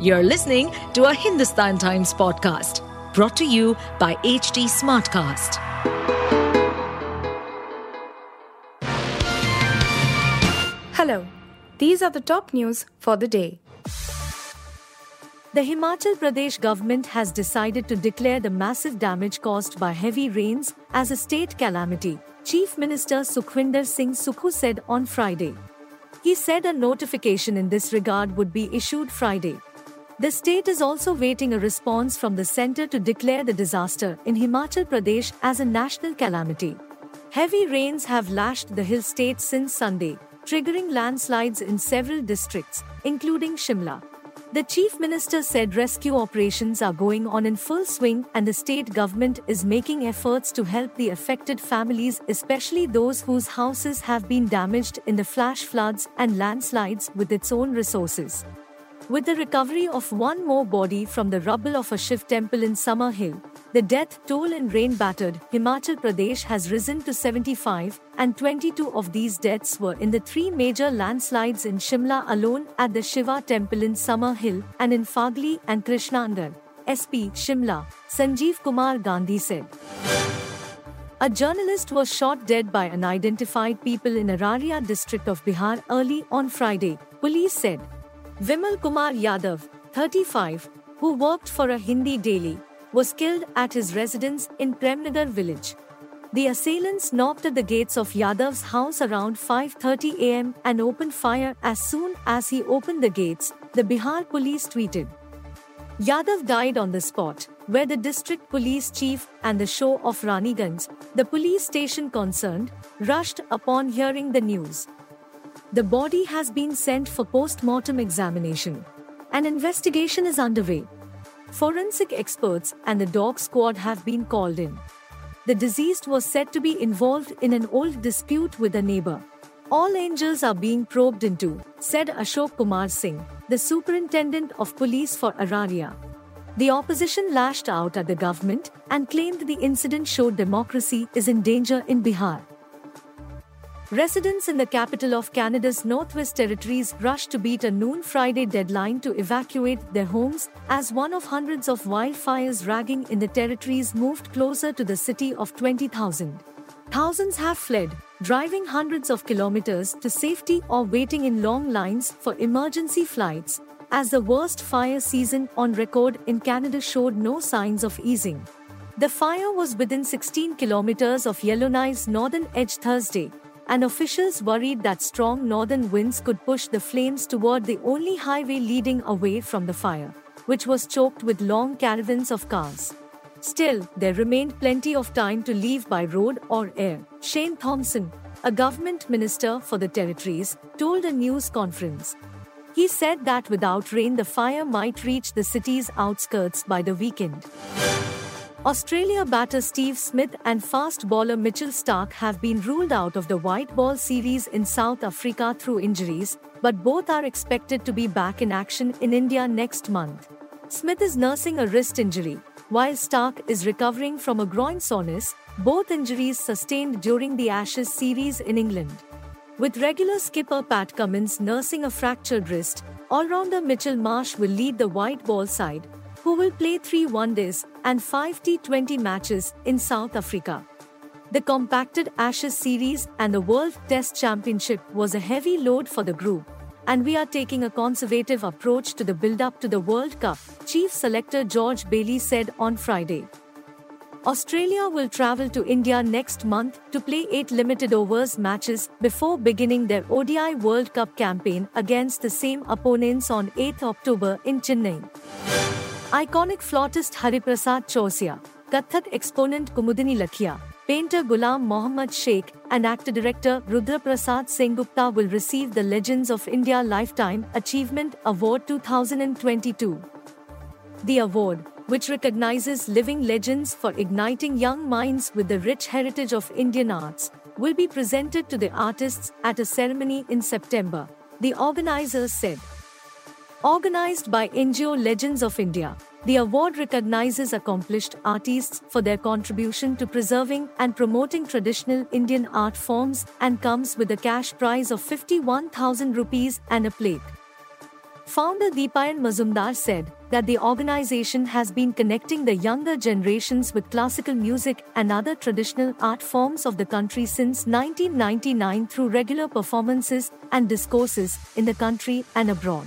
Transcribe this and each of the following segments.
You're listening to a Hindustan Times podcast brought to you by HT Smartcast. Hello, these are the top news for the day. The Himachal Pradesh government has decided to declare the massive damage caused by heavy rains as a state calamity, Chief Minister Sukhwinder Singh Sukhu said on Friday. He said a notification in this regard would be issued Friday. The state is also waiting a response from the centre to declare the disaster in Himachal Pradesh as a national calamity. Heavy rains have lashed the hill state since Sunday, triggering landslides in several districts, including Shimla. The chief minister said rescue operations are going on in full swing and the state government is making efforts to help the affected families, especially those whose houses have been damaged in the flash floods and landslides, with its own resources. With the recovery of one more body from the rubble of a Shiv temple in Summer Hill, the death toll in rain battered Himachal Pradesh has risen to 75, and 22 of these deaths were in the three major landslides in Shimla alone at the Shiva temple in Summer Hill and in Fagli and Krishnanagar. SP Shimla, Sanjeev Kumar Gandhi said. A journalist was shot dead by unidentified people in Araria district of Bihar early on Friday, police said. Vimal Kumar Yadav, 35, who worked for a Hindi daily, was killed at his residence in Premnagar village. The assailants knocked at the gates of Yadav's house around 5:30 a.m. and opened fire as soon as he opened the gates, the Bihar police tweeted. Yadav died on the spot, where the district police chief and the SHO of Raniganj, the police station concerned, rushed upon hearing the news. The body has been sent for post mortem examination. An investigation is underway. Forensic experts and the dog squad have been called in. The deceased was said to be involved in an old dispute with a neighbor. All angels are being probed into, said Ashok Kumar Singh, the superintendent of police for Araria. The opposition lashed out at the government and claimed the incident showed democracy is in danger in Bihar. Residents in the capital of Canada's Northwest Territories rushed to beat a noon Friday deadline to evacuate their homes as one of hundreds of wildfires raging in the territories moved closer to the city of 20,000. Thousands have fled, driving hundreds of kilometers to safety or waiting in long lines for emergency flights, as the worst fire season on record in Canada showed no signs of easing. The fire was within 16 kilometers of Yellowknife's northern edge Thursday, and officials worried that strong northern winds could push the flames toward the only highway leading away from the fire, which was choked with long caravans of cars. Still, there remained plenty of time to leave by road or air. Shane Thompson, a government minister for the territories, told a news conference. He said that without rain, the fire might reach the city's outskirts by the weekend. Australia batter Steve Smith and fast bowler Mitchell Starc have been ruled out of the white ball series in South Africa through injuries, but both are expected to be back in action in India next month. Smith is nursing a wrist injury, while Starc is recovering from a groin soreness, both injuries sustained during the Ashes series in England. With regular skipper Pat Cummins nursing a fractured wrist, all-rounder Mitchell Marsh will lead the white ball side, who will play three one-days and five T20 matches in South Africa. The compacted Ashes series and the World Test Championship was a heavy load for the group, and we are taking a conservative approach to the build-up to the World Cup, Chief Selector George Bailey said on Friday. Australia will travel to India next month to play eight limited overs matches before beginning their ODI World Cup campaign against the same opponents on 8 October in Chennai. Iconic flautist Hariprasad Chaurasia, Kathak exponent Kumudini Lakhia, painter Ghulam Mohammad Sheikh, and actor-director Rudra Prasad Sengupta will receive the Legends of India Lifetime Achievement Award 2022. The award, which recognizes living legends for igniting young minds with the rich heritage of Indian arts, will be presented to the artists at a ceremony in September, the organizers said. Organized by NGO Legends of India, the award recognizes accomplished artists for their contribution to preserving and promoting traditional Indian art forms and comes with a cash prize of 51,000 rupees and a plate. Founder Deepayan Mazumdar said that the organization has been connecting the younger generations with classical music and other traditional art forms of the country since 1999 through regular performances and discourses in the country and abroad.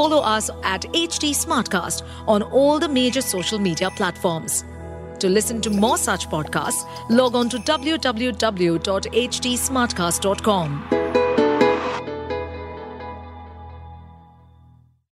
follow us at HT Smartcast on all the major social media platforms. To listen to more such podcasts, log on to www.htsmartcast.com.